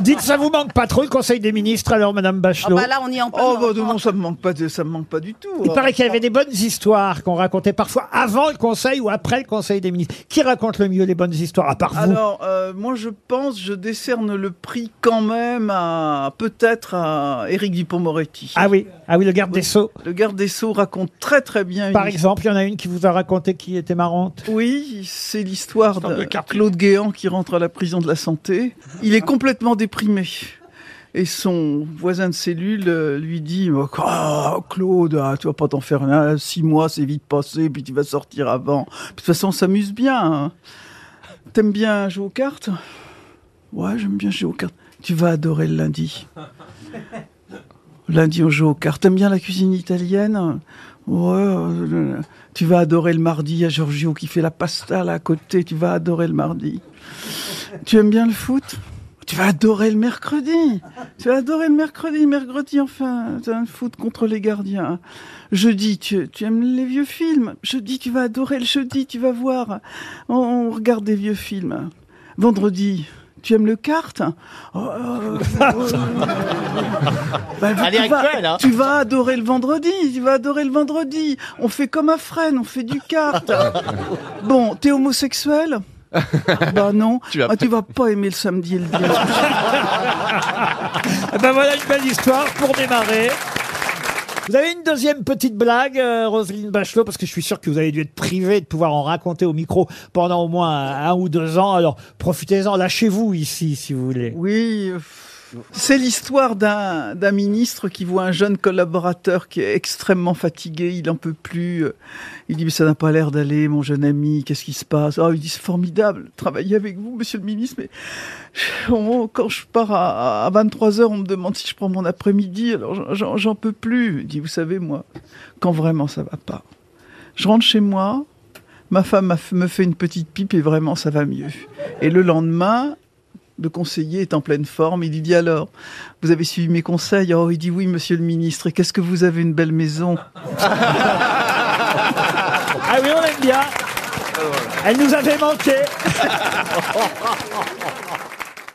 Dites, ça vous manque pas trop le Conseil des ministres alors, Madame Ah Bachelot bah là, on y est en Oh dedans. bah non, ça me manque pas, de- ça me manque pas du tout. Il paraît qu'il y avait des bonnes histoires qu'on racontait parfois avant le Conseil ou après le Conseil des ministres. Qui raconte le mieux les bonnes histoires à part vous Alors, euh, moi, je pense, je décerne le prix quand même à peut-être à Éric Dupond-Moretti. Ah oui, ah oui, le garde des Sceaux. Le garde des Sceaux raconte très très bien. une Par exemple, il y en a une qui vous a raconté qui était marrante. Oui, c'est l'histoire Histoire de. Claude Guéant qui rentre à la prison de la santé. Il est complètement déprimé. Et son voisin de cellule euh, lui dit Ah, Claude, ah, tu vas pas t'en faire un, six mois, c'est vite passé, puis tu vas sortir avant. De toute façon, on s'amuse bien. hein. T'aimes bien jouer aux cartes? Ouais, j'aime bien jouer aux cartes. Tu vas adorer le lundi. Lundi, on joue aux cartes. T'aimes bien la cuisine italienne? Ouais. euh, tu vas adorer le mardi. Il y a Giorgio qui fait la pasta là à côté. Tu vas adorer le mardi. Tu aimes bien le foot? Tu vas adorer le mercredi. Tu vas adorer le mercredi. Mercredi, enfin, c'est un foot contre les gardiens. Jeudi, tu, tu aimes les vieux films. Jeudi, tu vas adorer le jeudi. Tu vas voir. On, on regarde des vieux films. Vendredi. Tu aimes le kart? Oh, euh, bah, tu, l'heure vas, actuelle, hein. tu vas adorer le vendredi, tu vas adorer le vendredi. On fait comme à Fresnes, on fait du kart. bon, t'es homosexuel? Bah non. Tu vas Ah, tu vas pas aimer le samedi et le dimanche. Eh ben voilà une belle histoire pour démarrer. Vous avez une deuxième petite blague, euh, Roselyne Bachelot, parce que je suis sûr que vous avez dû être privé de pouvoir en raconter au micro pendant au moins un, un ou deux ans. Alors profitez-en, lâchez-vous ici si vous voulez. Oui. euh, C'est l'histoire d'un ministre qui voit un jeune collaborateur qui est extrêmement fatigué, il en peut plus. Il dit mais ça n'a pas l'air d'aller, mon jeune ami, qu'est-ce qui se passe? Oh, il dit c'est formidable, travailler avec vous, monsieur le ministre, mais quand je pars à, à 23 heures, on me demande si je prends mon après-midi, alors j'en- peux plus. Il dit vous savez moi, quand vraiment ça va pas, je rentre chez moi. Ma femme me fait une petite pipe et vraiment ça va mieux. Et le lendemain, le conseiller est en pleine forme. Il lui dit alors, vous avez suivi mes conseils? Oh, il dit oui, monsieur le ministre. Et qu'est-ce que vous avez une belle maison? Ah oui, on aime bien. Elle nous avait manqué.